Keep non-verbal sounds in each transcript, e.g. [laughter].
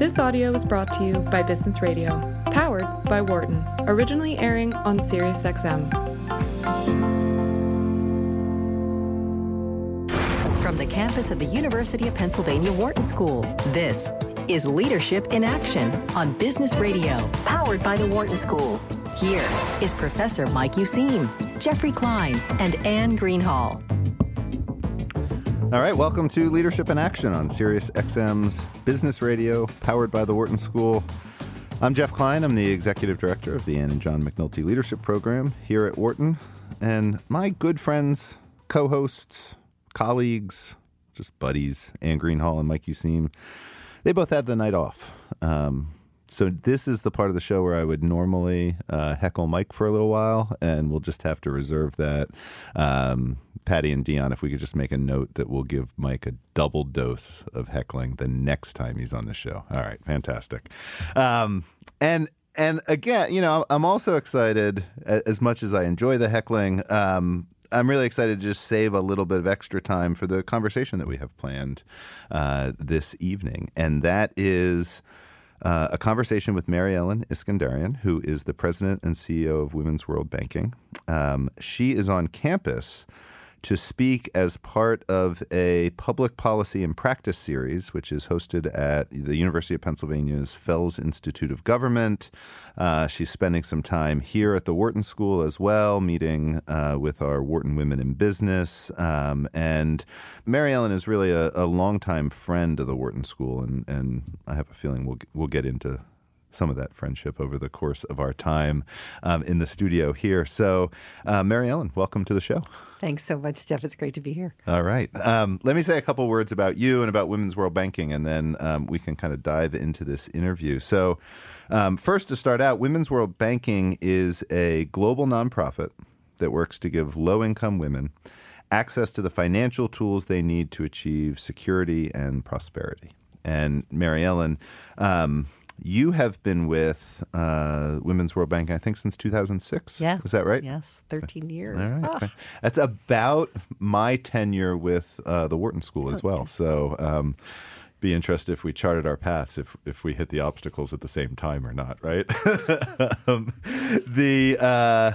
This audio was brought to you by Business Radio, powered by Wharton, originally airing on SiriusXM. From the campus of the University of Pennsylvania Wharton School, this is Leadership in Action on Business Radio, powered by the Wharton School. Here is Professor Mike Useem, Jeffrey Klein, and Anne Greenhall. All right, welcome to Leadership in Action on Sirius XM's Business Radio, powered by the Wharton School. I'm Jeff Klein. I'm the Executive Director of the Anne and John McNulty Leadership Program here at Wharton. And my good friends, co hosts, colleagues, just buddies, Anne Greenhall and Mike Useem, they both had the night off. Um, so this is the part of the show where I would normally uh, heckle Mike for a little while, and we'll just have to reserve that. Um, Patty and Dion, if we could just make a note that we'll give Mike a double dose of heckling the next time he's on the show. All right, fantastic. Um, and and again, you know, I'm also excited as much as I enjoy the heckling. Um, I'm really excited to just save a little bit of extra time for the conversation that we have planned uh, this evening, and that is. Uh, a conversation with Mary Ellen Iskenderian, who is the president and CEO of Women's World Banking. Um, she is on campus to speak as part of a public policy and practice series, which is hosted at the University of Pennsylvania's Fels Institute of Government. Uh, she's spending some time here at the Wharton School as well, meeting uh, with our Wharton Women in Business. Um, and Mary Ellen is really a, a longtime friend of the Wharton School, and, and I have a feeling we'll, we'll get into some of that friendship over the course of our time um, in the studio here. So, uh, Mary Ellen, welcome to the show. Thanks so much, Jeff. It's great to be here. All right. Um, let me say a couple words about you and about Women's World Banking, and then um, we can kind of dive into this interview. So, um, first, to start out, Women's World Banking is a global nonprofit that works to give low income women access to the financial tools they need to achieve security and prosperity. And Mary Ellen, um, you have been with uh, Women's World Bank, I think, since 2006. Yeah. Is that right? Yes, 13 years. All right. Ah. That's about my tenure with uh, the Wharton School as well. So, um, be interested if we charted our paths if if we hit the obstacles at the same time or not, right? [laughs] um, the uh,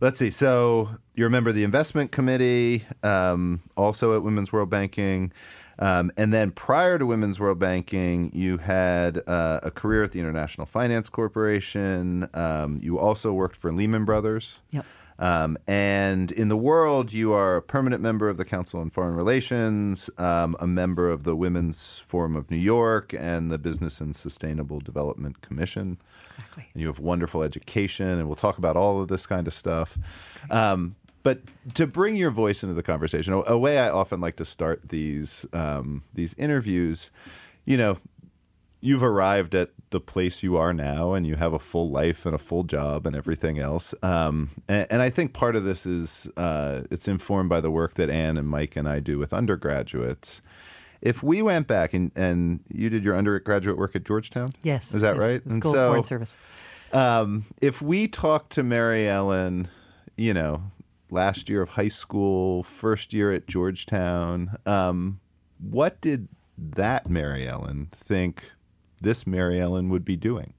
let's see. So you're a member of the investment committee, um, also at Women's World Banking. Um, and then prior to Women's World Banking, you had uh, a career at the International Finance Corporation. Um, you also worked for Lehman Brothers. Yep. Um, and in the world, you are a permanent member of the Council on Foreign Relations, um, a member of the Women's Forum of New York, and the Business and Sustainable Development Commission. Exactly. And you have wonderful education, and we'll talk about all of this kind of stuff. Um, but to bring your voice into the conversation, a, a way I often like to start these um, these interviews, you know, you've arrived at the place you are now, and you have a full life and a full job and everything else. Um, and, and, I think part of this is uh, it's informed by the work that Anne and Mike and I do with undergraduates. If we went back and, and you did your undergraduate work at Georgetown, yes, is that yes, right? School and so, of Foreign Service. Um, if we talk to Mary Ellen, you know, last year of high school, first year at Georgetown. Um, what did that Mary Ellen think this Mary Ellen would be doing?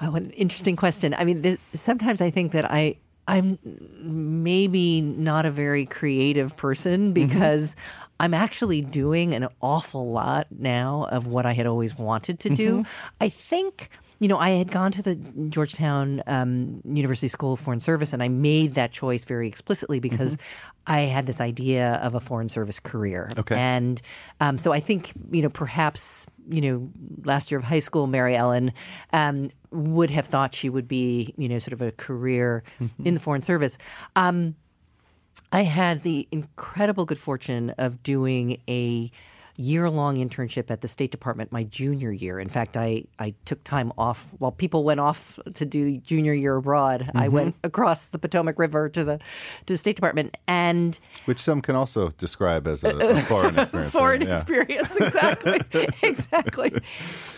Wow, an interesting question. I mean, sometimes I think that I I'm maybe not a very creative person mm-hmm. because mm-hmm. I'm actually doing an awful lot now of what I had always wanted to do. Mm-hmm. I think you know, I had gone to the Georgetown um, University School of Foreign Service, and I made that choice very explicitly because mm-hmm. I had this idea of a foreign service career. Okay. And um, so I think, you know, perhaps, you know, last year of high school, Mary Ellen um, would have thought she would be, you know, sort of a career mm-hmm. in the foreign service. Um, I had the incredible good fortune of doing a year long internship at the State Department my junior year. In fact, I, I took time off while people went off to do junior year abroad. Mm-hmm. I went across the Potomac River to the to the State Department and which some can also describe as a, a [laughs] foreign experience. foreign right? experience, exactly, [laughs] [laughs] exactly.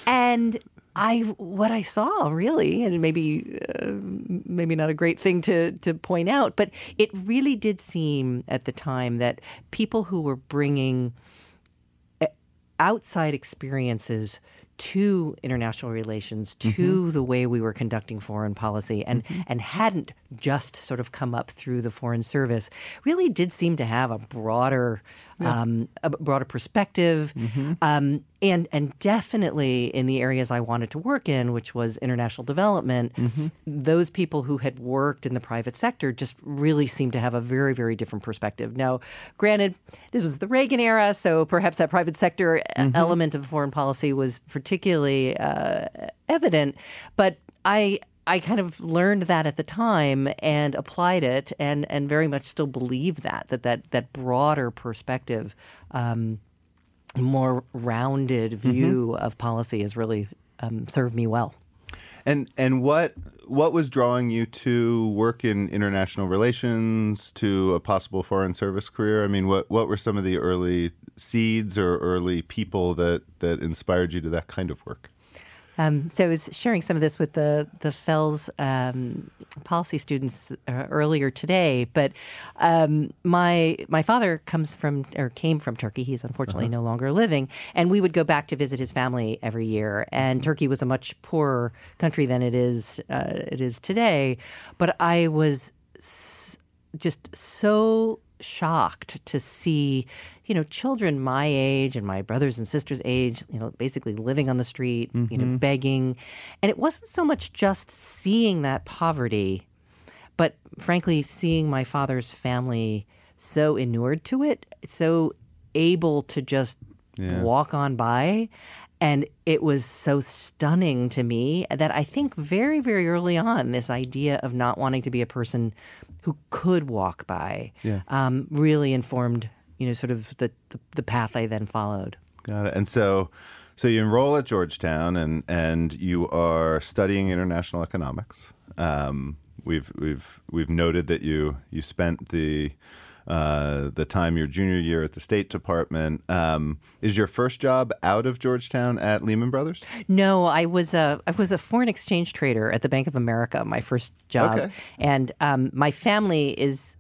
And I what I saw really, and maybe uh, maybe not a great thing to to point out, but it really did seem at the time that people who were bringing outside experiences to international relations, to Mm-hmm. the way we were conducting foreign policy, and and hadn't just sort of come up through the foreign service. Really, did seem to have a broader. Um, a broader perspective, Mm-hmm. um, and and definitely in the areas I wanted to work in, which was international development, Mm-hmm. those people who had worked in the private sector just really seemed to have a very very different perspective. Now, granted, this was the Reagan era, so perhaps that private sector Mm-hmm. element of foreign policy was particularly uh, evident, but I. I kind of learned that at the time and applied it, and, and very much still believe that that that, that broader perspective, um, more rounded Mm-hmm. view of policy has really um, served me well. And and what what was drawing you to work in international relations to a possible foreign service career? I mean, what what were some of the early seeds or early people that that inspired you to that kind of work? Um, so I was sharing some of this with the the Fels um, policy students uh, earlier today. But um, my my father comes from or came from Turkey. He's unfortunately no longer living, and we would go back to visit his family every year. And Turkey was a much poorer country than it is uh, it is today. But I was s- just so shocked to see, you know, children my age and my brothers and sisters' age, you know, basically living on the street, you know, mm-hmm. begging. And it wasn't so much just seeing that poverty, but frankly, seeing my father's family so inured to it, so able to just walk on by. And it was so stunning to me that I think very, very early on, this idea of not wanting to be a person who could walk by um, really informed, you know, sort of the, the, the path I then followed. Got it. And so, so you enroll at Georgetown, and and you are studying international economics. Um, we've we've we've noted that you you spent the uh, the time your junior year at the State Department. Um, is your first job out of Georgetown at Lehman Brothers? No, I was a I was a foreign exchange trader at the Bank of America. My first job, Okay. and um, my family is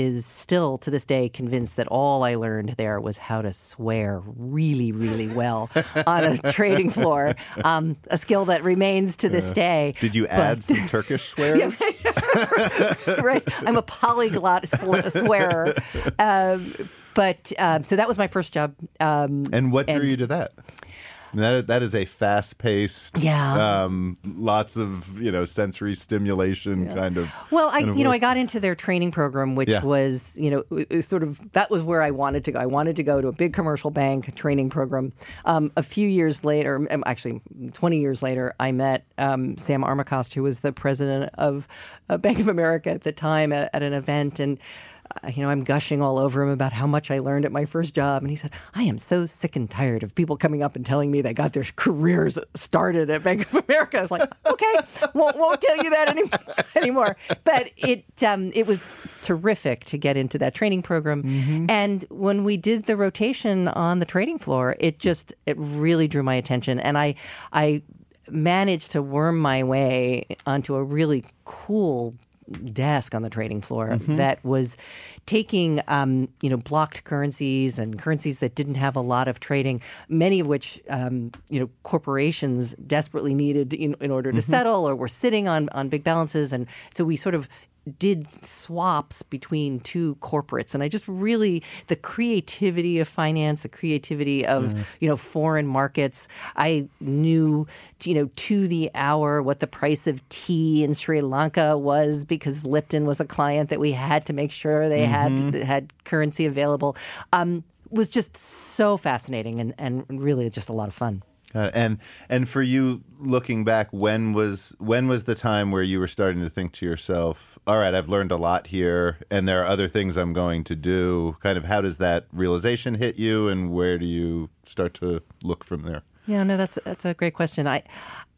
is still to this day convinced that all I learned there was how to swear really, really well [laughs] on a trading floor. Um, a skill that remains to this day. Did you But- add some Turkish [laughs] swears? [laughs] right. I'm a polyglot swearer. Um, but um, so that was my first job. Um, And what drew And- you to that? That that is a fast paced, Yeah. um, lots of you know sensory stimulation kind of. Well, I kind of you know. I got into their training program, which Yeah. was you know sort of that was where I wanted to go. I wanted to go to a big commercial bank training program. Um, a few years later, um, actually twenty years later, I met um, Sam Armacost, who was the president of uh, Bank of America at the time, at, at an event, and. You know, I'm gushing all over him about how much I learned at my first job. And he said, I am so sick and tired of people coming up and telling me they got their careers started at Bank of America. I was like, okay, won't, won't tell you that any, [laughs] anymore. But it, um, it was terrific to get into that training program. And when we did the rotation on the trading floor, it just, it really drew my attention. And I, I managed to worm my way onto a really cool desk on the trading floor that was taking um, you know blocked currencies and currencies that didn't have a lot of trading, many of which um, you know corporations desperately needed in, in order to settle or were sitting on on big balances, and so we sort of did swaps between two corporates. And i just really the creativity of finance the creativity of you know foreign markets i knew you know to the hour what the price of tea in sri lanka was because lipton was a client that we had to make sure they had had currency available. Um, was just so fascinating and, and really just a lot of fun Uh, and and for you looking back, when was when was the time where you were starting to think to yourself, "All right, I've learned a lot here, and there are other things I'm going to do." Kind of, how does that realization hit you, and where do you start to look from there? Yeah, no, that's that's a great question. I,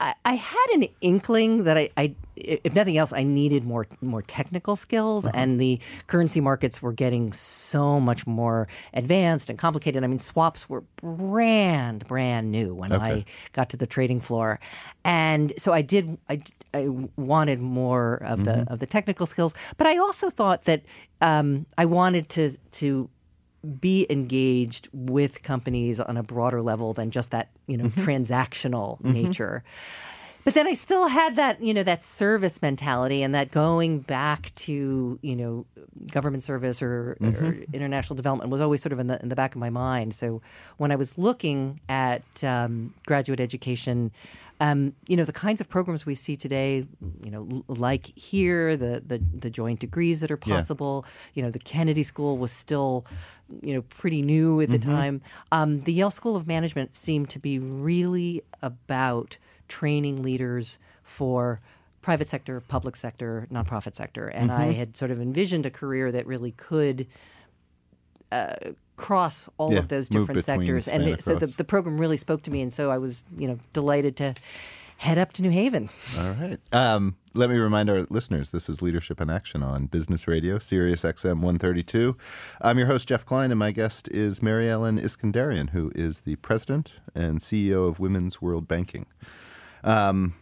I, I had an inkling that I, I, if nothing else, I needed more more technical skills, and the currency markets were getting so much more advanced and complicated. I mean, swaps were brand brand new when I got to the trading floor, and so I did. I, I wanted more of the of the technical skills, but I also thought that um, I wanted to to be engaged with companies on a broader level than just that you know mm-hmm. transactional mm-hmm. nature. But then I still had that, you know, that service mentality and that going back to, you know, government service or, or international development was always sort of in the in the back of my mind. So when I was looking at um, graduate education, um, you know, the kinds of programs we see today, you know, like here, the, the the joint degrees that are Yeah. possible. You know, the Kennedy School was still, you know, pretty new at the time. Um, the Yale School of Management seemed to be really about training leaders for private sector, public sector, nonprofit sector, and I had sort of envisioned a career that really could uh, cross all Yeah, of those different sectors. And it- so the, the program really spoke to me, and so I was, you know, delighted to head up to New Haven. All right. Um, let me remind our listeners this is Leadership in Action on Business Radio, Sirius XM 132. I'm your host, Jeff Klein, and my guest is Mary Ellen Iskenderian, who is the president and CEO of Women's World Banking. Um,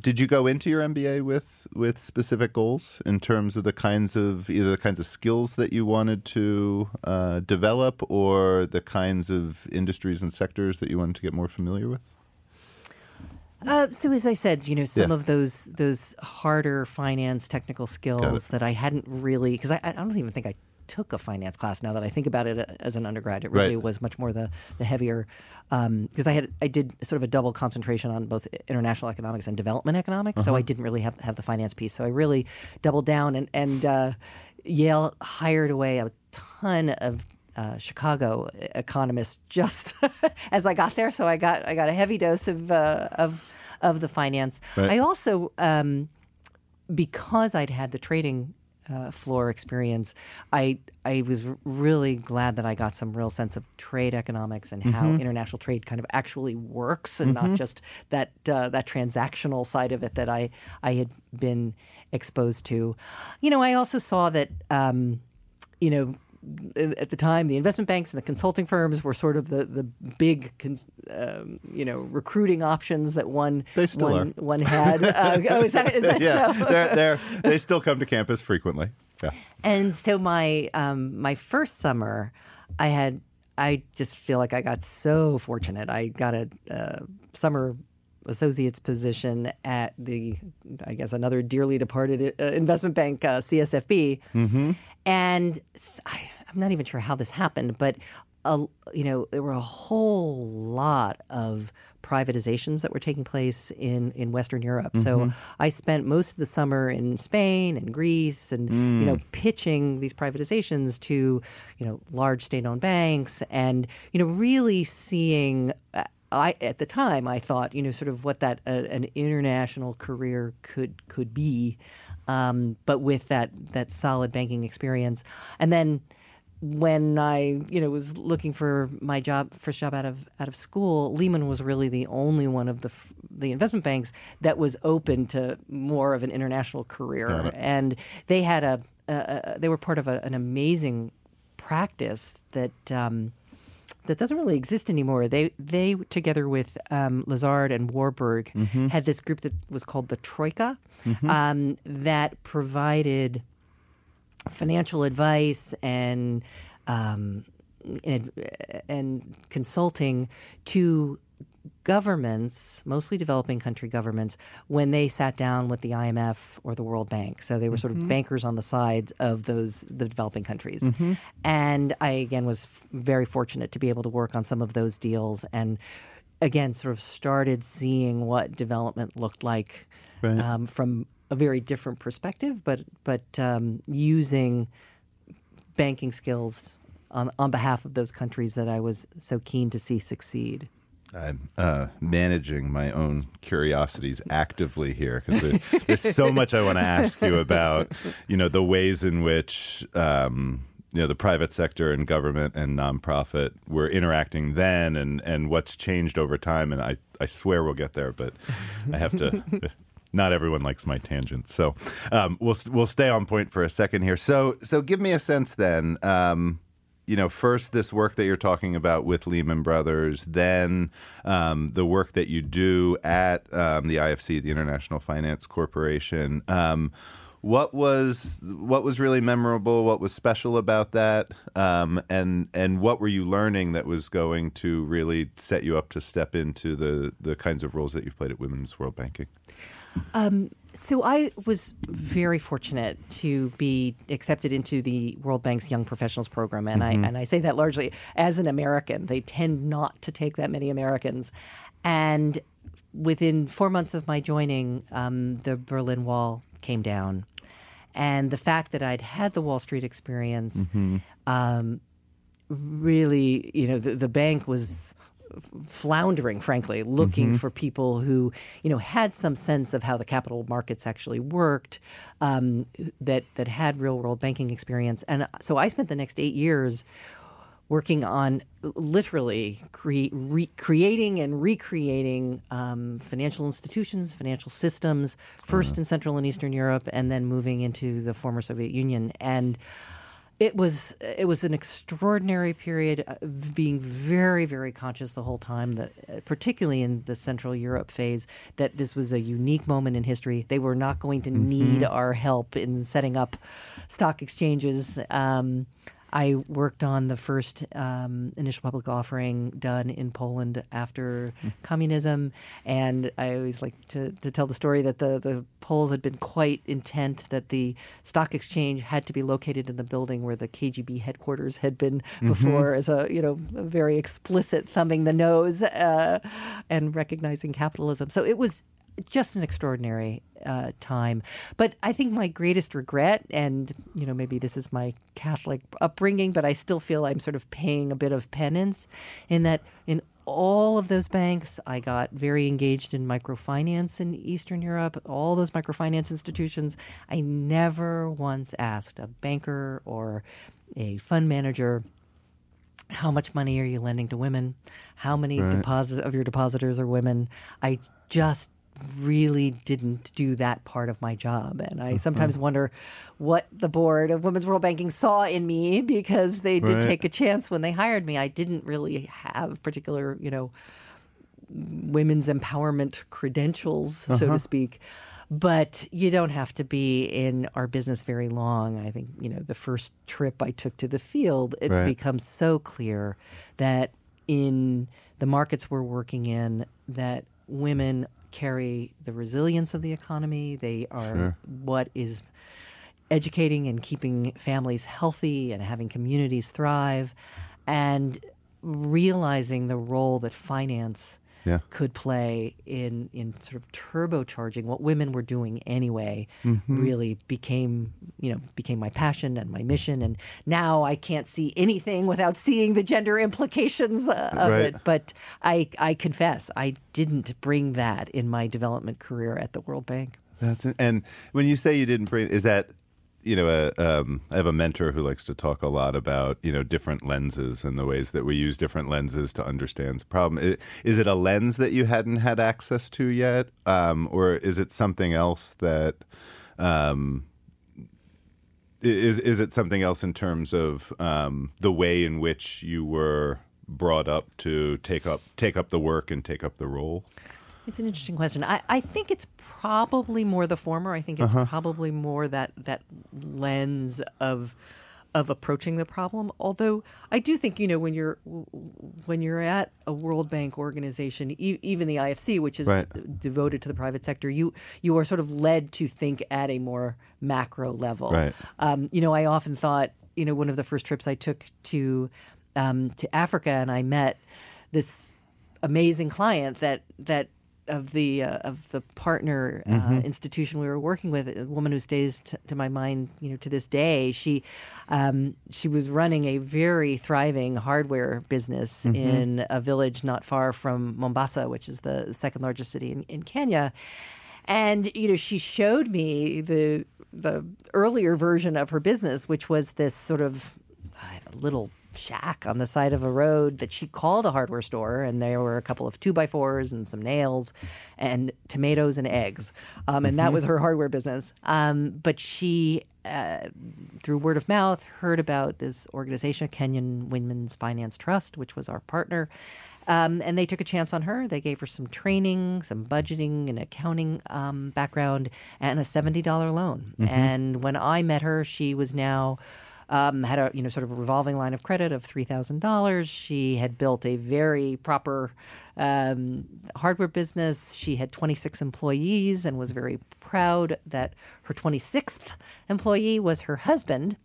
did you go into your MBA with with specific goals in terms of the kinds of either the kinds of skills that you wanted to uh, develop or the kinds of industries and sectors that you wanted to get more familiar with? Uh, so as I said, you know, some Yeah. of those those harder finance technical skills that I hadn't really because I, I don't even think I took a finance class. Now that I think about it uh, as an undergrad, it really Right. was much more the the heavier because I had I did sort of a double concentration on both international economics and development economics. So I didn't really have have the finance piece. So I really doubled down and and uh, Yale hired away a ton of uh, Chicago economists just [laughs] as I got there. So I got I got a heavy dose of uh, of of the finance. Right. I also um, because I'd had the trading uh, floor experience, I I was really glad that I got some real sense of trade economics and how international trade kind of actually works, and not just that uh, that transactional side of it that I I had been exposed to. You know, I also saw that. Um, you know, at the time, the investment banks and the consulting firms were sort of the the big, um, you know, recruiting options that one They still one, one had. [laughs] Uh, oh, is that, is that [laughs] yeah, so? they're, they're, they still come to campus frequently. Yeah. And so my um, my first summer, I had I just feel like I got so fortunate. I got a uh, summer associate's position at the I guess another dearly departed uh, investment bank, uh, CSFB, and I, am not even sure how this happened, but. A, you know, there were a whole lot of privatizations that were taking place in, in Western Europe. So I spent most of the summer in Spain and Greece and, you know, pitching these privatizations to, you know, large state owned banks and, you know, really seeing. I at the time I thought you know sort of what that uh, an international career could could be, um, but with that that solid banking experience, and then when I, you know, was looking for my job, first job out of out of school, Lehman was really the only one of the f- the investment banks that was open to more of an international career, and they had a, a, a they were part of a, an amazing practice that. Um, that doesn't really exist anymore. They they together with um, Lazard and Warburg had this group that was called the Troika um, that provided financial advice and um, and, and consulting to governments, mostly developing country governments, when they sat down with the IMF or the World Bank. So they were sort of bankers on the sides of those the developing countries. And I again was f- very fortunate to be able to work on some of those deals and again sort of started seeing what development looked like Right. um, from a very different perspective, but but um, using banking skills on, on behalf of those countries that I was so keen to see succeed. I'm uh, managing my own curiosities actively here because there, there's so [laughs] much I want to ask you about. You know, the ways in which um, you know the private sector and government and nonprofit were interacting then, and and what's changed over time. And I I swear we'll get there, but I have to. [laughs] Not everyone likes my tangents, so um, we'll we'll stay on point for a second here. So so give me a sense then. Um, you know, first this work that you're talking about with Lehman Brothers, then um, the work that you do at um, the IFC, the International Finance Corporation. Um, what was what was really memorable? What was special about that? Um, and and what were you learning that was going to really set you up to step into the the kinds of roles that you've played at Women's World Banking? Um, so I was very fortunate to be accepted into the World Bank's Young Professionals Program, and mm-hmm. I and I say that largely as an American. They tend not to take that many Americans, and within four months of my joining, um, the Berlin Wall came down, and the fact that I'd had the Wall Street experience mm-hmm. um, really, you know, the, the, bank was floundering, frankly, looking mm-hmm. for people who, you know, had some sense of how the capital markets actually worked, um, that that had real world banking experience. And so I spent the next eight years working on literally cre- re- creating and recreating um, financial institutions, financial systems, 1st in Central and Eastern Europe, and then moving into the former Soviet Union. And it was it was an extraordinary period, uh, being very very conscious the whole time that, uh, particularly in the Central Europe phase, that this was a unique moment in history. They were not going to mm-hmm. need our help in setting up stock exchanges. Um, I worked on the first um, initial public offering done in Poland after mm. communism, and I always like to, to tell the story that the, the Poles had been quite intent that the stock exchange had to be located in the building where the KGB headquarters had been mm-hmm. before, as a you know a very explicit thumbing the nose uh, and recognizing capitalism. So it was just an extraordinary uh, time. But I think my greatest regret, and you know, maybe this is my Catholic upbringing, but I still feel I'm sort of paying a bit of penance in that in all of those banks, I got very engaged in microfinance in Eastern Europe, all those microfinance institutions. I never once asked a banker or a fund manager how much money are you lending to women? How many right. deposit of your depositors are women? I just really didn't do that part of my job. And I sometimes mm-hmm. wonder what the board of Women's World Banking saw in me because they did right. take a chance when they hired me. I didn't really have particular, you know, women's empowerment credentials, uh-huh. so to uh-huh. speak. But you don't have to be in our business very long. I think, you know, the first trip I took to the field, it right. becomes so clear that in the markets we're working in, that women carry the resilience of the economy. They are sure. what is educating and keeping families healthy and having communities thrive and realizing the role that finance yeah. could play in in sort of turbocharging what women were doing anyway mm-hmm. really became you know became my passion and my mission and now I can't see anything without seeing the gender implications uh, of right. it but I I confess I didn't bring that in my development career at the World Bank that's it. and when you say you didn't bring is that you know, a, um, I have a mentor who likes to talk a lot about you know different lenses and the ways that we use different lenses to understand the problem. Is it a lens that you hadn't had access to yet, um, or is it something else that? Um, is is it something else in terms of um, the way in which you were brought up to take up take up the work and take up the role? It's an interesting question. I, I think it's probably more the former. I think it's uh-huh. probably more that that lens of of approaching the problem. Although I do think you know when you're when you're at a World Bank organization, e- even the IFC, which is right. devoted to the private sector, you you are sort of led to think at a more macro level. Right. Um, you know, I often thought you know one of the first trips I took to um, to Africa, and I met this amazing client that that of the uh, of the partner uh, mm-hmm. institution we were working with, a woman who stays t- to my mind, you know, to this day. She um, she was running a very thriving hardware business mm-hmm. in a village not far from Mombasa, which is the second largest city in, in Kenya. And you know, she showed me the the earlier version of her business, which was this sort of little shack on the side of a road that she called a hardware store, and there were a couple of two by fours and some nails, and tomatoes and eggs, um, and that mm-hmm. was her hardware business. Um, but she, uh, through word of mouth, heard about this organization, Kenyan Women's Finance Trust, which was our partner. Um, and they took a chance on her. They gave her some training, some budgeting and accounting um, background, and a $70 loan. And when I met her, she was now um, had a you know sort of a revolving line of credit of three thousand dollars. She had built a very proper um, hardware business. She had twenty six employees and was very proud that her twenty sixth employee was her husband,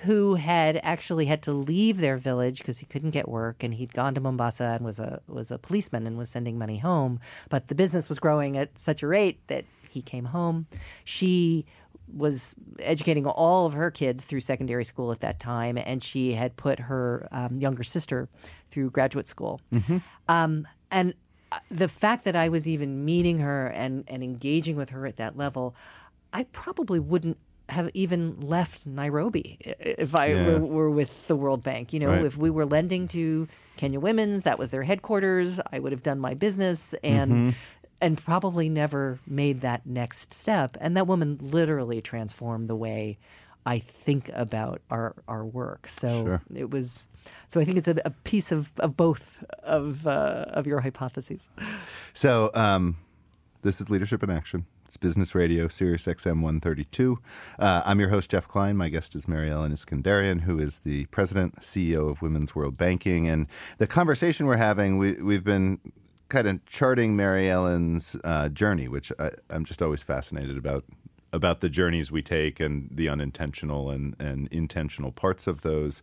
who had actually had to leave their village because he couldn't get work, and he'd gone to Mombasa and was a was a policeman and was sending money home. But the business was growing at such a rate that he came home. She was educating all of her kids through secondary school at that time, and she had put her um, younger sister through graduate school. Um, and uh, the fact that I was even meeting her and, and engaging with her at that level, I probably wouldn't have even left Nairobi if I Yeah. were, were with the World Bank. You know, Right. if we were lending to Kenya Women's, that was their headquarters, I would have done my business and and probably never made that next step. And that woman literally transformed the way I think about our our work. So Sure. it was. So I think it's a, a piece of, of both of uh, of your hypotheses. So, um, this is Leadership in Action. It's Business Radio, Sirius XM 132. Uh, I'm your host, Jeff Klein. My guest is Mary Ellen Iskenderian, who is the president, CEO of Women's World Banking. And the conversation we're having, we, we've been kind of charting Mary Ellen's uh, journey, which I, I'm just always fascinated about about the journeys we take and the unintentional and, and intentional parts of those.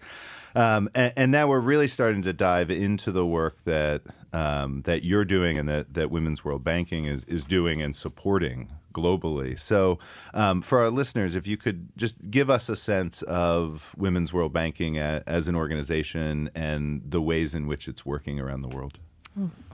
Um, and, and now we're really starting to dive into the work that um, that you're doing and that, that Women's World Banking is, is doing and supporting globally. So, um, for our listeners, if you could just give us a sense of Women's World Banking a, as an organization and the ways in which it's working around the world.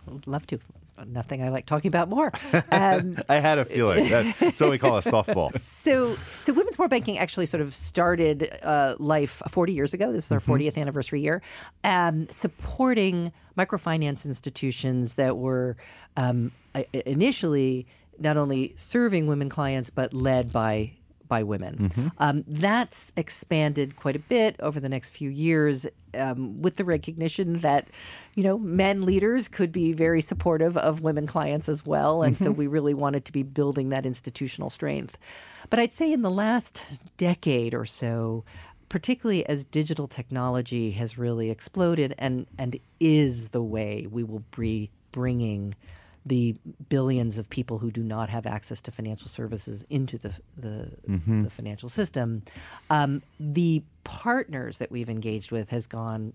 I'd love to. Nothing I like talking about more. Um, [laughs] I had a feeling that's what we call a softball. [laughs] so, so Women's World Banking actually sort of started uh, life 40 years ago. This is our 40th anniversary year, um, supporting microfinance institutions that were um, initially not only serving women clients but led by by women. Um, that's expanded quite a bit over the next few years um, with the recognition that, you know, men leaders could be very supportive of women clients as well. And so we really wanted to be building that institutional strength. But I'd say in the last decade or so, particularly as digital technology has really exploded and, and is the way we will be bringing the billions of people who do not have access to financial services into the the, the financial system. Um, the partners that we've engaged with has gone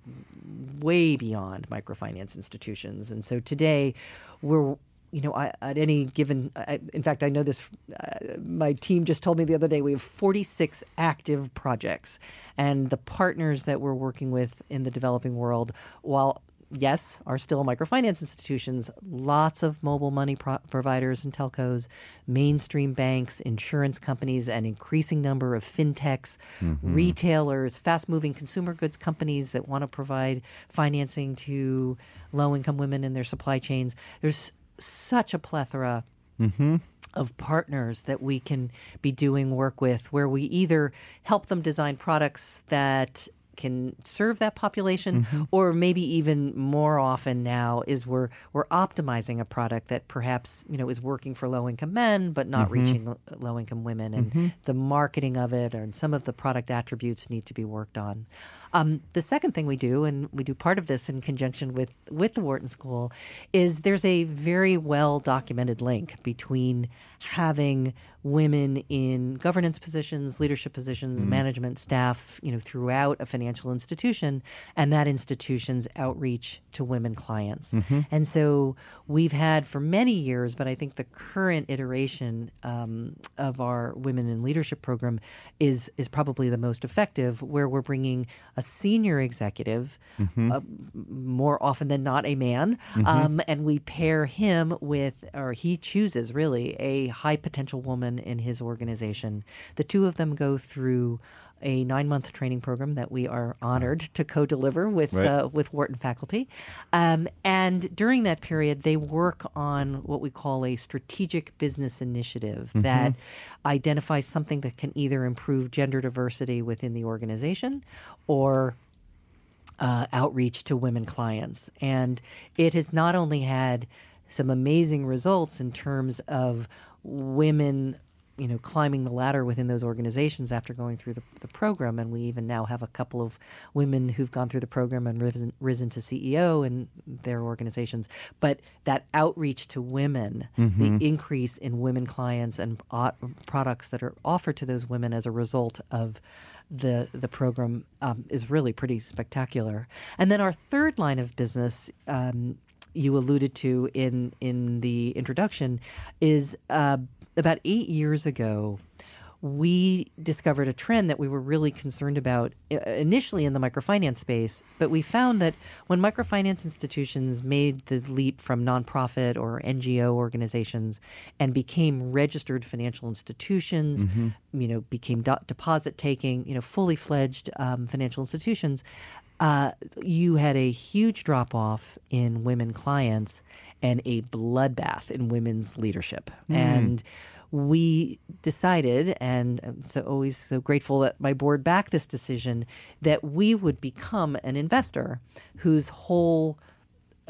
way beyond microfinance institutions, and so today we're. You know, I, at any given, I, in fact, I know this. Uh, my team just told me the other day we have 46 active projects, and the partners that we're working with in the developing world, while yes, are still microfinance institutions, lots of mobile money pro- providers and telcos, mainstream banks, insurance companies, an increasing number of fintechs, mm-hmm. retailers, fast moving consumer goods companies that want to provide financing to low income women in their supply chains. There's such a plethora mm-hmm. of partners that we can be doing work with where we either help them design products that can serve that population mm-hmm. or maybe even more often now is we're we're optimizing a product that perhaps you know is working for low income men but not mm-hmm. reaching low income women. And mm-hmm. the marketing of it and some of the product attributes need to be worked on um, the second thing we do, and we do part of this in conjunction with, with the Wharton School, is there's a very well documented link between having women in governance positions, leadership positions, management staff, you know, throughout a financial institution, and that institution's outreach to women clients. And so we've had for many years, but I think the current iteration um, of our Women in Leadership program is is probably the most effective, where we're bringing a senior executive, uh, more often than not a man, um, and we pair him with, or he chooses really, a high potential woman in his organization. The two of them go through a nine month training program that we are honored to co deliver with, Right. uh, with Wharton faculty. Um, and during that period, they work on what we call a strategic business initiative that identifies something that can either improve gender diversity within the organization or uh, outreach to women clients. And it has not only had some amazing results in terms of women you know climbing the ladder within those organizations after going through the, the program. And we even now have a couple of women who've gone through the program and risen, risen to ceo in their organizations. But that outreach to women Mm-hmm. the increase in women clients and uh, products that are offered to those women as a result of the the program um, is really pretty spectacular. And then our third line of business um, you alluded to in in the introduction is uh, about eight years ago. We discovered a trend that we were really concerned about initially in the microfinance space, but we found that when microfinance institutions made the leap from nonprofit or NGO organizations and became registered financial institutions, you know, became do- deposit taking, you know, fully fledged um, financial institutions, uh, you had a huge drop off in women clients and a bloodbath in women's leadership. And we decided, and I'm so always so grateful that my board backed this decision, that we would become an investor whose whole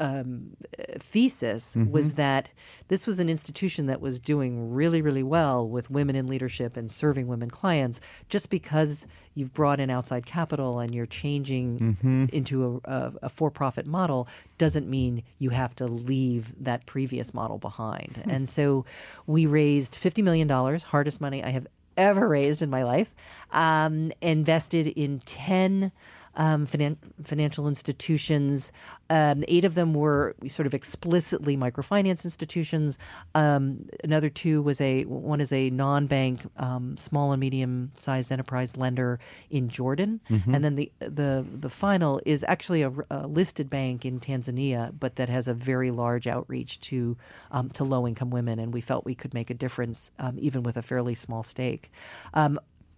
um, thesis was that this was an institution that was doing really, really well with women in leadership and serving women clients. Just because you've brought in outside capital and you're changing into a, a, a for-profit model doesn't mean you have to leave that previous model behind. And so we raised fifty million dollars, hardest money I have ever raised in my life, um, invested in ten um, finan- financial institutions. Um, eight of them were sort of explicitly microfinance institutions. Um, another two was a one is a non-bank um, small and medium-sized enterprise lender in Jordan, and then the the the final is actually a, a listed bank in Tanzania, but that has a very large outreach to um, to low-income women, and we felt we could make a difference um, even with a fairly small stake.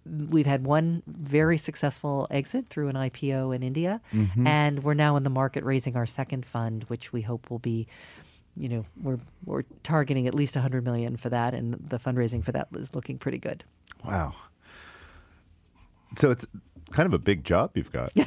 We've had one very successful exit through an IPO in India, mm-hmm. and we're now in the market raising our second fund, which we hope will be. You know, we're we're targeting at least 100 million for that, and the fundraising for that is looking pretty good. Wow. So it's kind of a big job you've got. [laughs]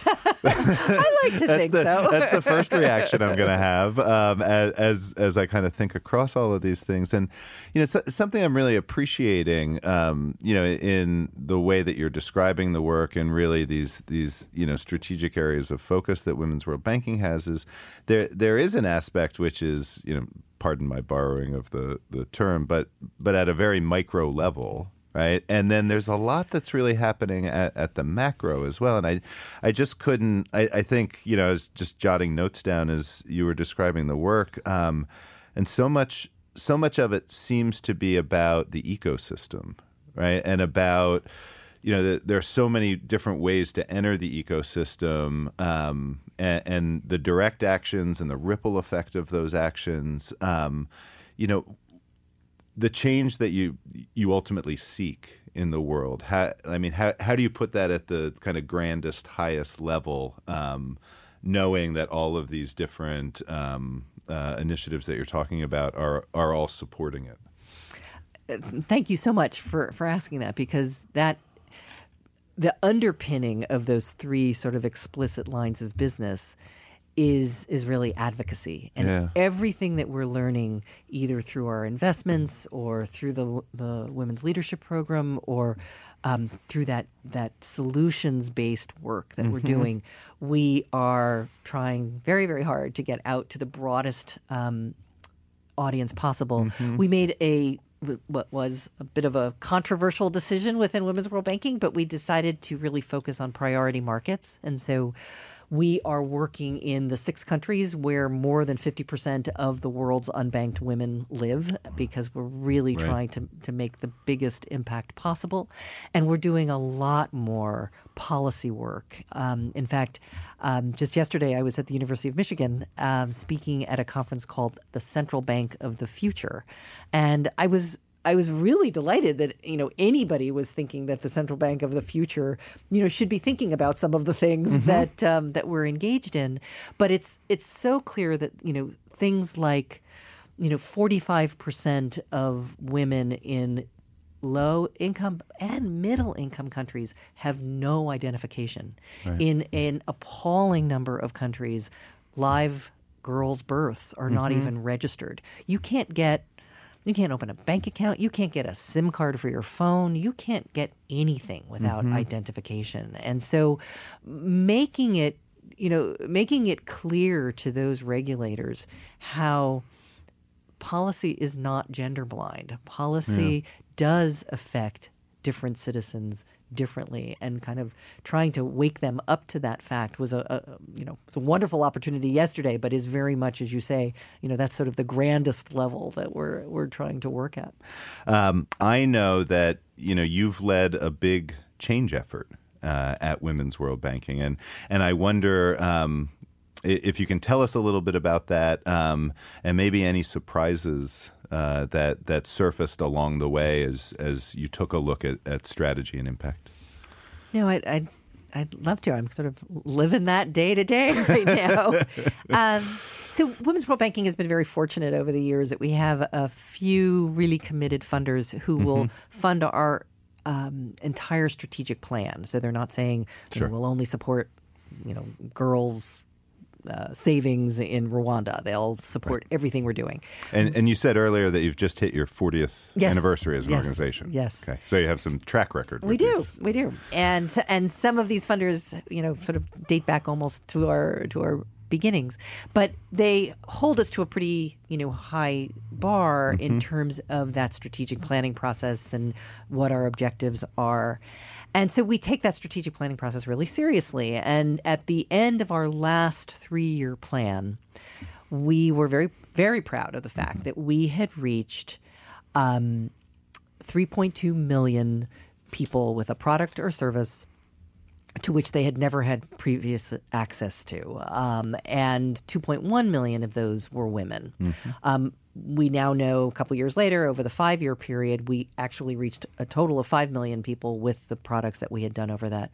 I like to think the, so. that's the first [laughs] reaction I'm going to have um, as, as as I kind of think across all of these things, and you know, so, something I'm really appreciating, um, you know, in the way that you're describing the work and really these these you know strategic areas of focus that Women's World Banking has is there there is an aspect which is you know, pardon my borrowing of the the term, but but at a very micro level right? And then there's a lot that's really happening at, at the macro as well. And I, I just couldn't. I, I think you know, I was just jotting notes down as you were describing the work, um, and so much, so much of it seems to be about the ecosystem, right? And about you know, the, there are so many different ways to enter the ecosystem, um, and, and the direct actions and the ripple effect of those actions. Um, you know, the change that you you ultimately seek in the world. How, I mean, how how do you put that at the kind of grandest, highest level, um, knowing that all of these different um, uh, initiatives that you're talking about are are all supporting it? Thank you so much for for asking that because that the underpinning of those three sort of explicit lines of business is is really advocacy and Yeah. everything that we're learning either through our investments or through the the women's leadership program or um, through that that solutions based work that we're doing we are trying very very hard to get out to the broadest um, audience possible. We made a what was a bit of a controversial decision within Women's World Banking, but we decided to really focus on priority markets, and so we are working in the six countries where more than 50% of the world's unbanked women live because we're really trying to, to make the biggest impact possible. And we're doing a lot more policy work. Um, in fact, um, just yesterday I was at the University of Michigan um, speaking at a conference called the Central Bank of the Future. And I was I was really delighted that you know anybody was thinking that the central bank of the future, you know, should be thinking about some of the things that um, that we're engaged in. But it's it's so clear that you know things like, you know, forty five percent of women in low income and middle income countries have no identification. In an appalling number of countries, live girls' births are not even registered. You can't get you can't open a bank account. You can't get a SIM card for your phone. You can't get anything without mm-hmm. identification. And so making it, you know, making it clear to those regulators how policy is not gender blind. Policy does affect different citizens differently and kind of trying to wake them up to that fact was a, a you know it's a wonderful opportunity yesterday but is very much as you say you know that's sort of the grandest level that we're we're trying to work at. Um, I know that you know you've led a big change effort uh, at Women's World Banking, and and I wonder um, if you can tell us a little bit about that, um, and maybe any surprises uh, that that surfaced along the way as as you took a look at, at strategy and impact. No, I'd, I'd, I'd love to. I'm sort of living that day to day [laughs] right now. um, so, Women's World Banking has been very fortunate over the years that we have a few really committed funders who will fund our um, entire strategic plan. So they're not saying you know, we'll only support, you know, girls. Uh, savings in Rwanda. They'll support everything we're doing. And and you said earlier that you've just hit your 40th Yes. anniversary as an Yes. organization. Yes. Okay. So you have some track record. We do, these. we do, and and some of these funders, you know, sort of date back almost to our to our beginnings, but they hold us to a pretty you know high bar in terms of that strategic planning process and what our objectives are, and so we take that strategic planning process really seriously. And at the end of our last three year plan, we were very very proud of the fact that we had reached. Um, 3.2 million people with a product or service to which they had never had previous access to. Um, and 2.1 million of those were women. Um, we now know a couple years later, over the five year period, we actually reached a total of 5 million people with the products that we had done over that,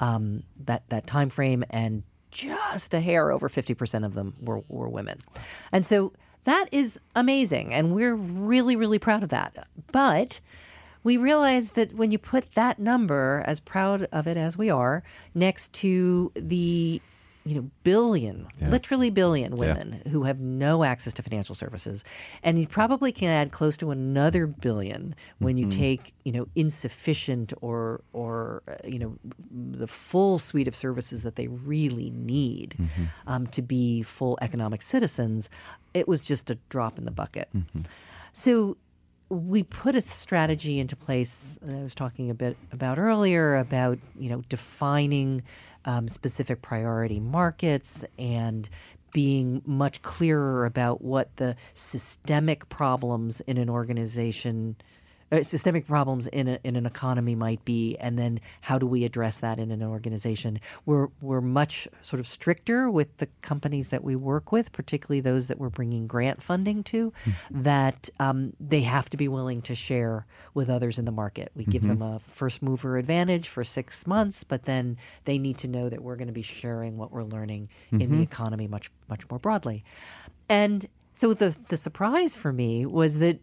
um, that, that time frame. And just a hair over 50% of them were, were women. And so that is amazing. And we're really, really proud of that. But we realize that when you put that number, as proud of it as we are, next to the you know billion, literally billion women who have no access to financial services, and you probably can add close to another billion when you take you know insufficient or or uh, you know the full suite of services that they really need um, to be full economic citizens. It was just a drop in the bucket. So we put a strategy into place that I was talking a bit about earlier about you know defining um, specific priority markets and being much clearer about what the systemic problems in an organization uh, systemic problems in, a, in an economy might be, and then how do we address that in an organization? We're we're much sort of stricter with the companies that we work with, particularly those that we're bringing grant funding to, that um, they have to be willing to share with others in the market. We give them a first mover advantage for six months, but then they need to know that we're going to be sharing what we're learning in the economy much much more broadly, and so the the surprise for me was that.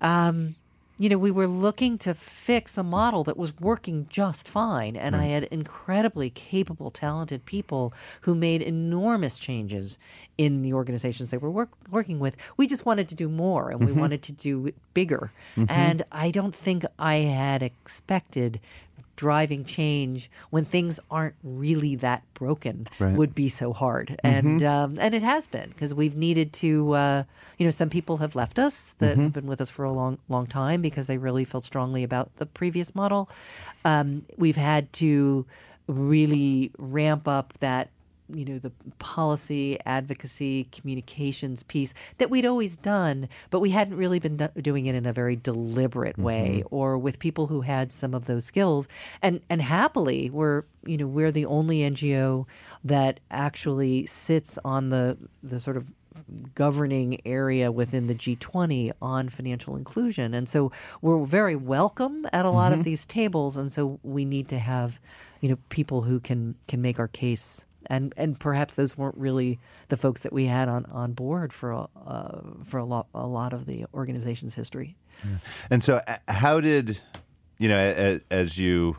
Um, you know, we were looking to fix a model that was working just fine. And I had incredibly capable, talented people who made enormous changes in the organizations they were work, working with. We just wanted to do more and we mm-hmm. wanted to do it bigger. Mm-hmm. And I don't think I had expected driving change when things aren't really that broken Right. would be so hard. And um, and it has been because we've needed to uh, you know some people have left us that have been with us for a long long time because they really felt strongly about the previous model. Um, we've had to really ramp up that you know the policy advocacy communications piece that we'd always done but we hadn't really been do- doing it in a very deliberate mm-hmm. way or with people who had some of those skills. And and happily we're you know we're the only NGO that actually sits on the the sort of governing area within the G20 on financial inclusion. And so we're very welcome at a lot of mm-hmm. these tables. And so we need to have you know people who can can make our case and and perhaps those weren't really the folks that we had on, on board for a, uh, for a lot a lot of the organization's history. And so, uh, how did you know as, as you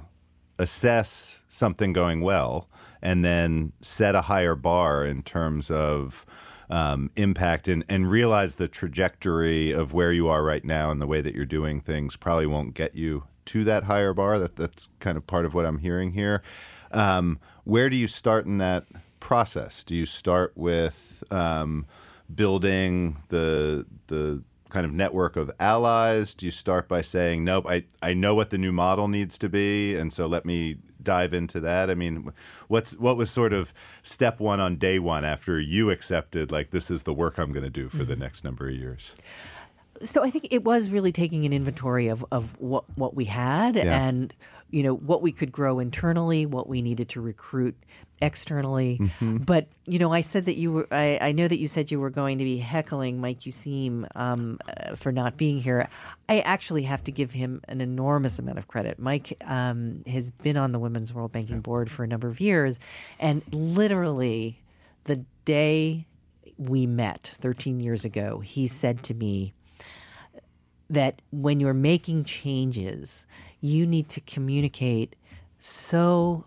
assess something going well, and then set a higher bar in terms of um, impact and, and realize the trajectory of where you are right now and the way that you're doing things probably won't get you to that higher bar. That that's kind of part of what I'm hearing here. Um, where do you start in that process? Do you start with um, building the the kind of network of allies? Do you start by saying, "Nope, I I know what the new model needs to be, and so let me dive into that? I mean, what's what was sort of step one on day one after you accepted like this is the work I'm going to do for mm-hmm. the next number of years? So I think it was really taking an inventory of, of what what we had yeah. and you know what we could grow internally, what we needed to recruit externally. Mm-hmm. But you know, I said that you were. I, I, know that you said you were going to be heckling Mike Useem um, uh, for not being here. I actually have to give him an enormous amount of credit. Mike um, has been on the Women's World Banking Board for a number of years, and literally the day we met 13 years ago, he said to me that when you're making changes, you need to communicate so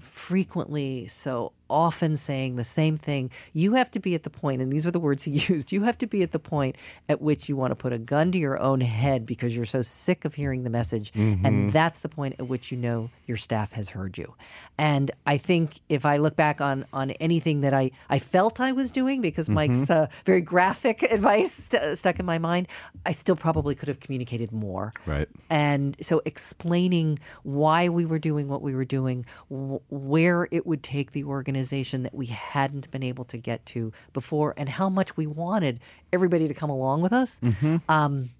frequently, so often saying the same thing. You have to be at the point, and these are the words he [laughs] used you have to be at the point at which you want to put a gun to your own head because you're so sick of hearing the message. Mm-hmm. And that's the point at which you know your staff has heard you. And I think if I look back on, on anything that I, I felt I was doing, because mm-hmm. Mike's uh, very graphic [laughs] advice st- stuck in my mind, I still probably could have communicated more. Right. And so explaining why we were doing what we were doing, w- where it would take the organization organization that we hadn't been able to get to before, and how much we wanted everybody to come along with us. Mm-hmm. Um,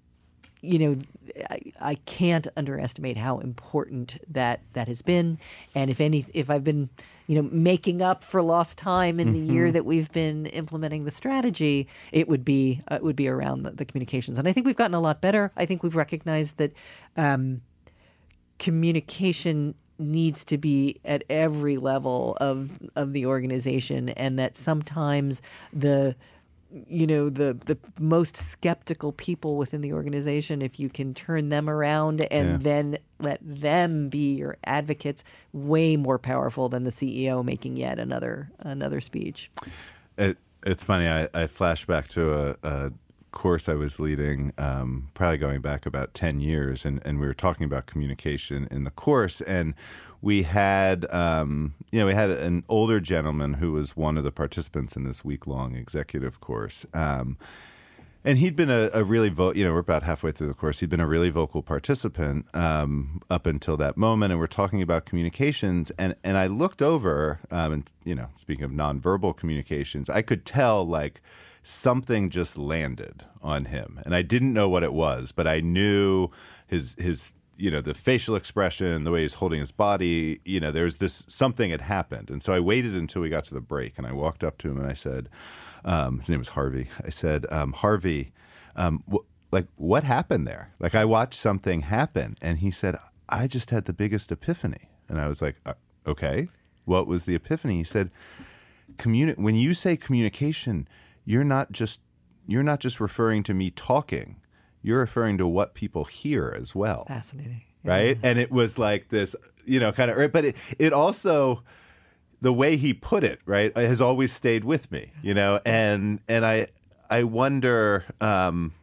you know, I, I, can't underestimate how important that that has been. And if any, if I've been, you know, making up for lost time in mm-hmm. the year that we've been implementing the strategy, it would be uh, it would be around the, the, communications. And I think we've gotten a lot better. I think we've recognized that um, communication needs to be at every level of of the organization and that sometimes the you know the the most skeptical people within the organization if you can turn them around and yeah. then let them be your advocates way more powerful than the CEO making yet another another speech it, it's funny I, I flash back to a, a course I was leading, um, probably going back about 10 years, and, and we were talking about communication in the course. And we had, um, you know, we had an older gentleman who was one of the participants in this week long executive course. Um, and he'd been a, a really vo- you know we're about halfway through the course he'd been a really vocal participant um, up until that moment and we're talking about communications and and i looked over um, and you know speaking of nonverbal communications i could tell like something just landed on him, and I didn't know what it was, but I knew his his you know the facial expression, the way he's holding his body. You know, there's this something had happened, and so I waited until we got to the break, and I walked up to him and I said, um, his name was Harvey. I said, um, Harvey, um, wh- like what happened there? Like I watched something happen, and he said, I just had the biggest epiphany, and I was like, uh, okay, what was the epiphany? He said, communi- when you say communication you're not just you're not just referring to me talking. You're referring to what people hear as well. Fascinating. Right? And it was like this, you know, kind of right but it, it also the way he put it, right, has always stayed with me, you know, and and I I wonder um,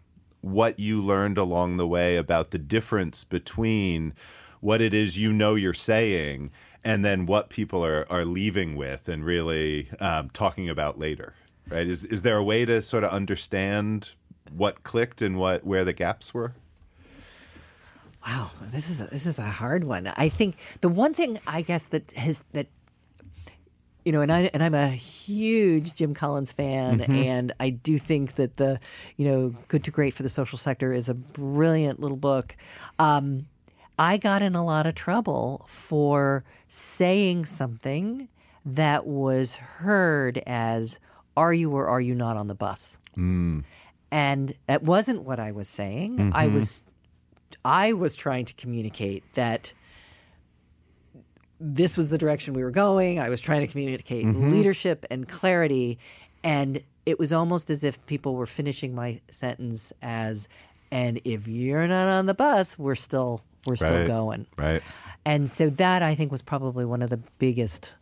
what you learned along the way about the difference between what it is you know you're saying and then what people are, are leaving with and really um, talking about later right? Is is there a way to sort of understand what clicked and what where the gaps were? Wow, this is a, this is a hard one. I think the one thing I guess that has that you know, and I and I'm a huge Jim Collins fan, mm-hmm. and I do think that the, you know, Good to Great for the Social Sector is a brilliant little book. Um, I got in a lot of trouble for saying something that was heard as are you or are you not on the bus? Mm. And that wasn't what I was saying. Mm-hmm. I was I was trying to communicate that this was the direction we were going. I was trying to communicate leadership and clarity, and it was almost as if people were finishing my sentence as, "And if you're not on the bus, we're still we're still Right. going." Right. And so that I think was probably one of the biggest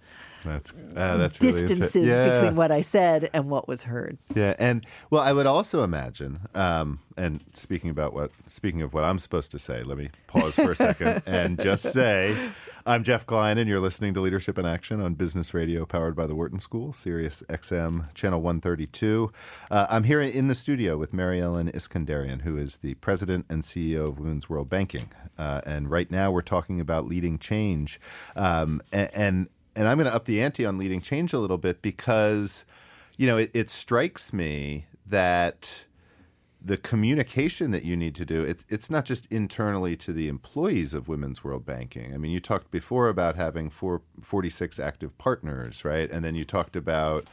That's uh, that's really distances yeah. between what I said and what was heard. Yeah, and well, I would also imagine. Um, and speaking about what, speaking of what I'm supposed to say, let me pause for a second [laughs] and just say, I'm Jeff Klein, and you're listening to Leadership in Action on Business Radio, powered by the Wharton School, Sirius XM, channel 132. Uh, I'm here in the studio with Mary Ellen Iskenderian, who is the president and CEO of Women's World Banking, uh, and right now we're talking about leading change, um, and. and and I'm going to up the ante on leading change a little bit because, you know, it, it strikes me that the communication that you need to do, it, it's not just internally to the employees of Women's World Banking. I mean, you talked before about having four, 46 active partners, right? And then you talked about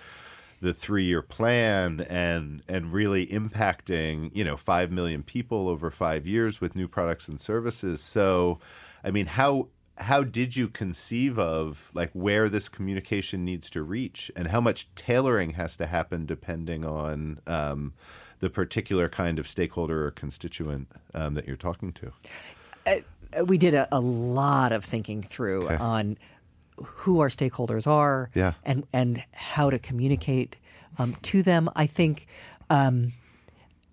the three-year plan and and really impacting you know five million people over five years with new products and services. So, I mean, how how did you conceive of like where this communication needs to reach and how much tailoring has to happen depending on um, the particular kind of stakeholder or constituent um, that you're talking to? Uh, we did a, a lot of thinking through Okay. on who our stakeholders are Yeah. and and how to communicate um, to them. I think, um,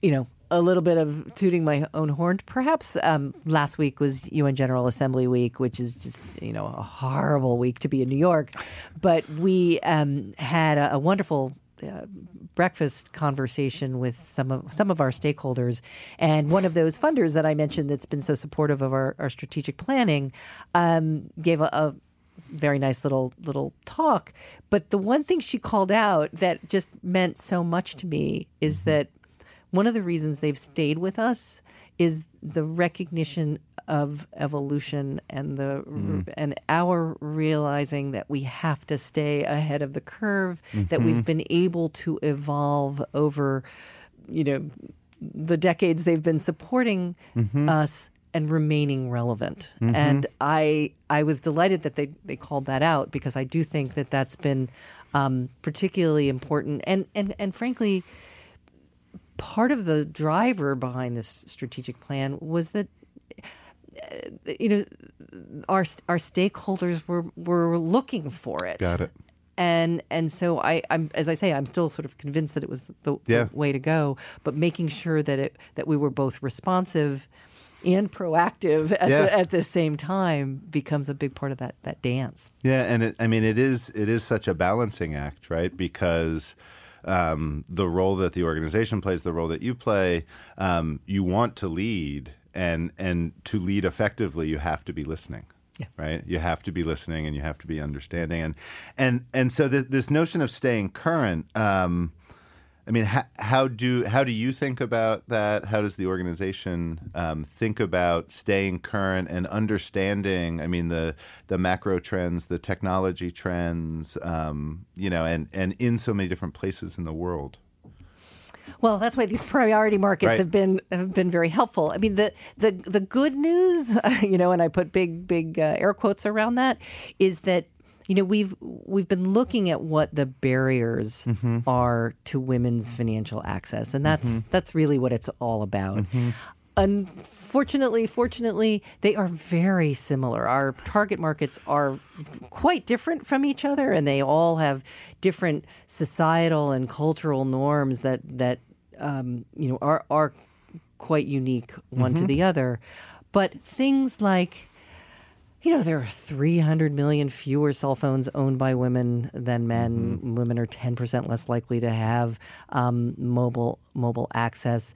you know, a little bit of tooting my own horn. Perhaps um, last week was UN General Assembly week, which is just you know a horrible week to be in New York. But we um, had a, a wonderful uh, breakfast conversation with some of some of our stakeholders, and one of those funders that I mentioned that's been so supportive of our, our strategic planning um, gave a, a very nice little little talk. But the one thing she called out that just meant so much to me is that one of the reasons they've stayed with us is the recognition of evolution and the mm-hmm. and our realizing that we have to stay ahead of the curve that we've mm-hmm. been able to evolve over you know the decades they've been supporting mm-hmm. us and remaining relevant. And i i was delighted that they they called that out because i do think that that's been um, particularly important. And and and frankly part of the driver behind this strategic plan was that uh, you know our our stakeholders were were looking for it. Got it. And and so I, I'm as I say, I'm still sort of convinced that it was the, the way to go. But making sure that it that we were both responsive and proactive at, Yeah. the, at the same time becomes a big part of that that dance. Yeah, and it, I mean, it is it is such a balancing act, right? Because um, the role that the organization plays, the role that you play, um, you want to lead, and and to lead effectively, you have to be listening. Yeah. Right. You have to be listening, and you have to be understanding, and and and so th- this notion of staying current. Um, I mean, how, how do how do you think about that? How does the organization um, think about staying current and understanding? I mean, the the macro trends, the technology trends, um, you know, and and in so many different places in the world. Well, that's why these priority markets Right. have been have been very helpful. I mean, the the the good news, [laughs] you know, and I put big big uh, air quotes around that, is that you know we've we've been looking at what the barriers mm-hmm. are to women's financial access, and that's mm-hmm. that's really what it's all about. Mm-hmm. Unfortunately, fortunately, they are very similar. Our target markets are quite different from each other, and they all have different societal and cultural norms that that um, you know are are quite unique one to the other. But things like you know, there are 300 million fewer cell phones owned by women than men. Women are 10% less likely to have um, mobile mobile access.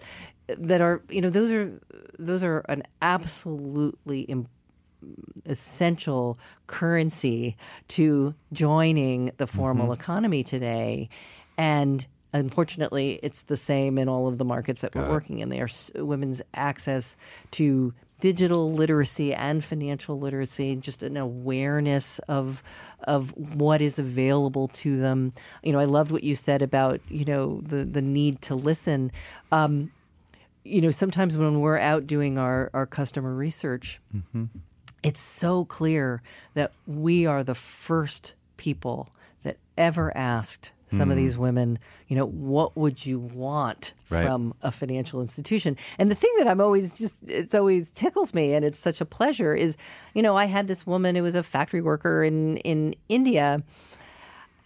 That are, you know, those are those are an absolutely essential currency to joining the formal economy today, and unfortunately, it's the same in all of the markets that we're working in. They are women's access to digital literacy and financial literacy, just an awareness of of what is available to them. You know, I loved what you said about you know the the need to listen. Um, you know, sometimes when we're out doing our our customer research. it's so clear that we are the first people that ever asked some of Hmm. these women, you know, what would you want Right. from a financial institution? And the thing that I'm always just, it's always tickles me and it's such a pleasure is, you know, I had this woman who was a factory worker in, in India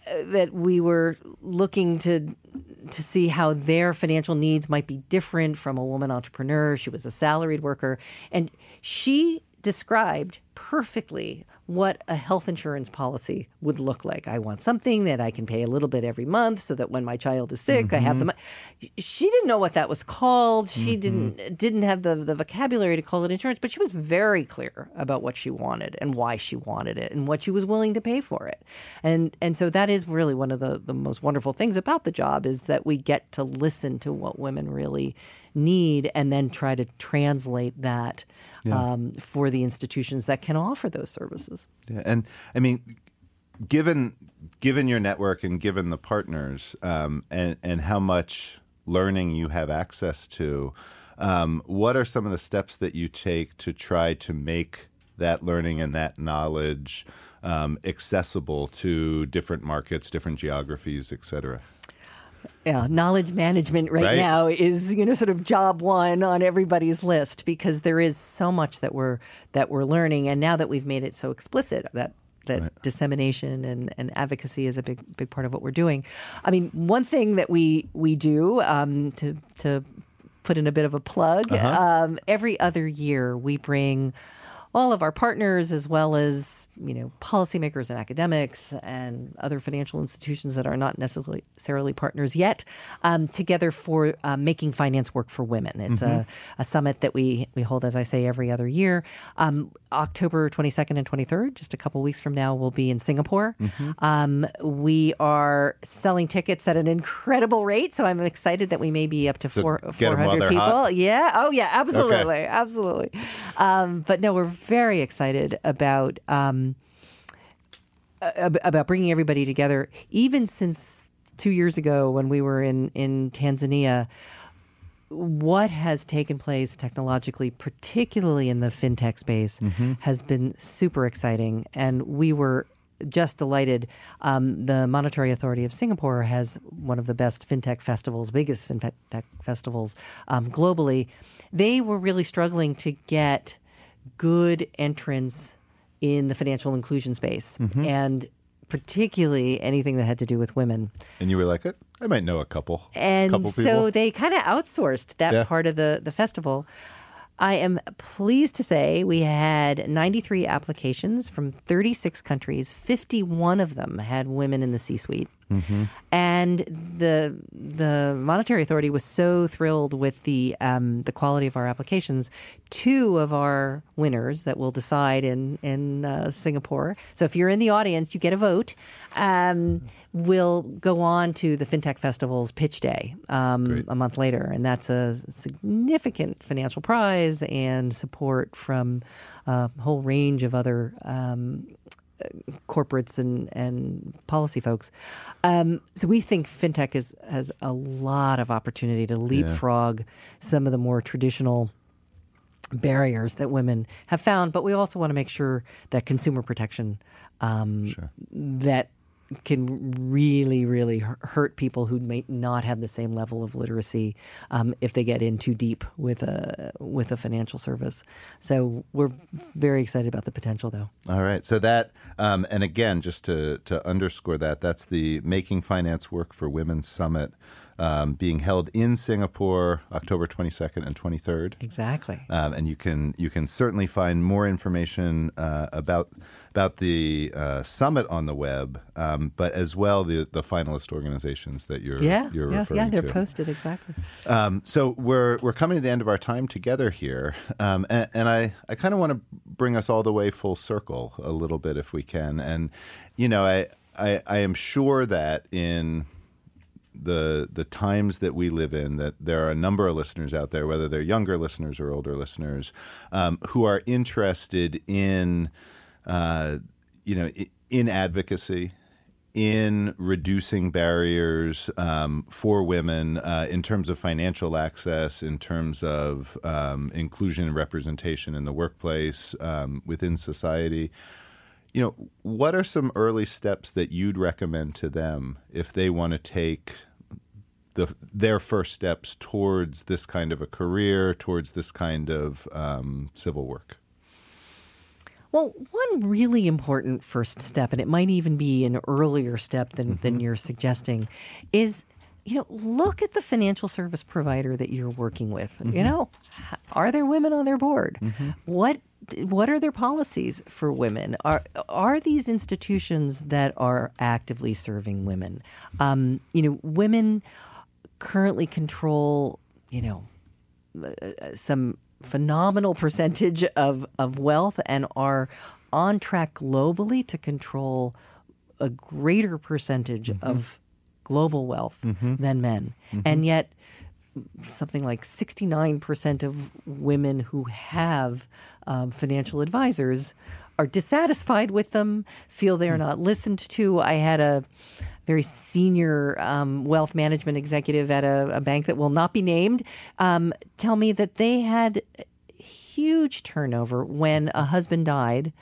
uh, that we were looking to to see how their financial needs might be different from a woman entrepreneur. She was a salaried worker, and she described perfectly what a health insurance policy would look like. I want something that I can pay a little bit every month so that when my child is sick, I have the money. She didn't know what that was called. She didn't didn't have the, the vocabulary to call it insurance, but she was very clear about what she wanted and why she wanted it and what she was willing to pay for it. And and so that is really one of the, the most wonderful things about the job is that we get to listen to what women really need and then try to translate that um, for the institutions that can offer those services. Yeah, and I mean, given given your network and given the partners, um, and and how much learning you have access to, um, what are some of the steps that you take to try to make that learning and that knowledge um, accessible to different markets, different geographies, et cetera? Yeah, knowledge management right, Right. now is you know sort of job one on everybody's list because there is so much that we're that we're learning, and now that we've made it so explicit that that dissemination and, and advocacy is a big big part of what we're doing. I mean, one thing that we we do um, to to put in a bit of a plug um, every other year we bring all of our partners as well as you know policymakers and academics and other financial institutions that are not necessarily partners yet um, together for uh, making finance work for women. It's a, a summit that we we hold, as I say, every other year. Um, October 22nd and 23rd, just a couple weeks from now, we'll be in Singapore. Um, we are selling tickets at an incredible rate, so I'm excited that we may be up to So four, while 400 people. hot? Yeah. Oh, yeah. Absolutely. Absolutely. Um, but no, we're very excited about um, about bringing everybody together. Even since two years ago, when we were in in Tanzania, what has taken place technologically, particularly in the fintech space, has been super exciting, and we were just delighted. Um, the Monetary Authority of Singapore has one of the best fintech festivals, biggest fintech festivals um, globally. They were really struggling to get good entrance in the financial inclusion space, and particularly anything that had to do with women. And you were like, "Uh, I might know a couple, And couple so they kind of outsourced that Yeah. part of the, the festival. I am pleased to say we had 93 applications from 36 countries. 51 of them had women in the C-suite. Mm-hmm. And the the monetary authority was so thrilled with the um, the quality of our applications. Two of our winners that will decide in in uh, Singapore. So if you're in the audience, you get a vote. Um, will go on to the FinTech Festival's pitch day um, a month later, and that's a significant financial prize and support from a whole range of other um, corporates and, and policy folks. Um, so we think fintech is, has a lot of opportunity to leapfrog some of the more traditional barriers that women have found, but we also want to make sure that consumer protection um, that can really, really hurt people who may not have the same level of literacy um, if they get in too deep with a with a financial service. So we're very excited about the potential, though. All right. So that, um, and again, just to, to underscore that, that's the Making Finance Work for Women Summit um, being held in Singapore October 22nd and 23rd. Exactly. Um, and you can you can certainly find more information uh, about about the uh, summit on the web, um, but as well the the finalist organizations that you're Yeah, you're yeah, yeah. They're to. posted exactly. Um, so we're we're coming to the end of our time together here, um, and, and I, I kind of want to bring us all the way full circle a little bit if we can. And you know, I I, I am sure that in the the times that we live in, that there are a number of listeners out there, whether they're younger listeners or older listeners, um, who are interested in, uh, you know, in advocacy, in reducing barriers um, for women uh, in terms of financial access, in terms of um, inclusion and representation in the workplace, um, within society. You know, what are some early steps that you'd recommend to them if they want to take the, their first steps towards this kind of a career, towards this kind of um, civil work? Well, one really important first step, and it might even be an earlier step than, mm-hmm. than you're suggesting, is you know, look at the financial service provider that you're working with. Mm-hmm. You know, are there women on their board? Mm-hmm. What what are their policies for women? Are are these institutions that are actively serving women? Um, you know, women currently control, you know, uh, some phenomenal percentage of, of wealth and are on track globally to control a greater percentage mm-hmm. of global wealth mm-hmm. than men. Mm-hmm. And yet, something like 69% of women who have um, financial advisors are dissatisfied with them, feel they're mm. not listened to. I had a very senior um, wealth management executive at a, a, bank that will not be named, um, tell me that they had huge turnover when a husband died.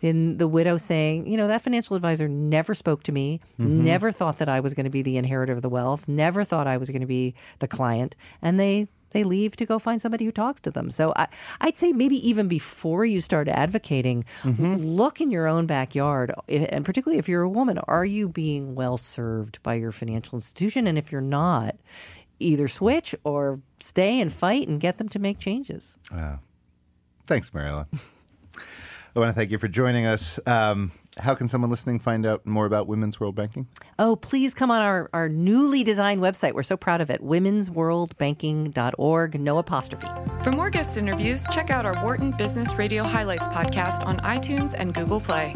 In the widow saying, you know, that financial advisor never spoke to me, mm-hmm. never thought that I was going to be the inheritor of the wealth, never thought I was going to be the client, and they they leave to go find somebody who talks to them. So I, would say maybe even before you start advocating, mm-hmm. look in your own backyard, and particularly if you're a woman, are you being well served by your financial institution? And if you're not, either switch or stay and fight and get them to make changes. Wow. Thanks, Mary Ellen. [laughs] I want to thank you for joining us. Um, how can someone listening find out more about Women's World Banking? Oh, please come on our, our newly designed website. We're so proud of it. womensworldbanking.org, no apostrophe. For more guest interviews, check out our Wharton Business Radio Highlights podcast on iTunes and Google Play.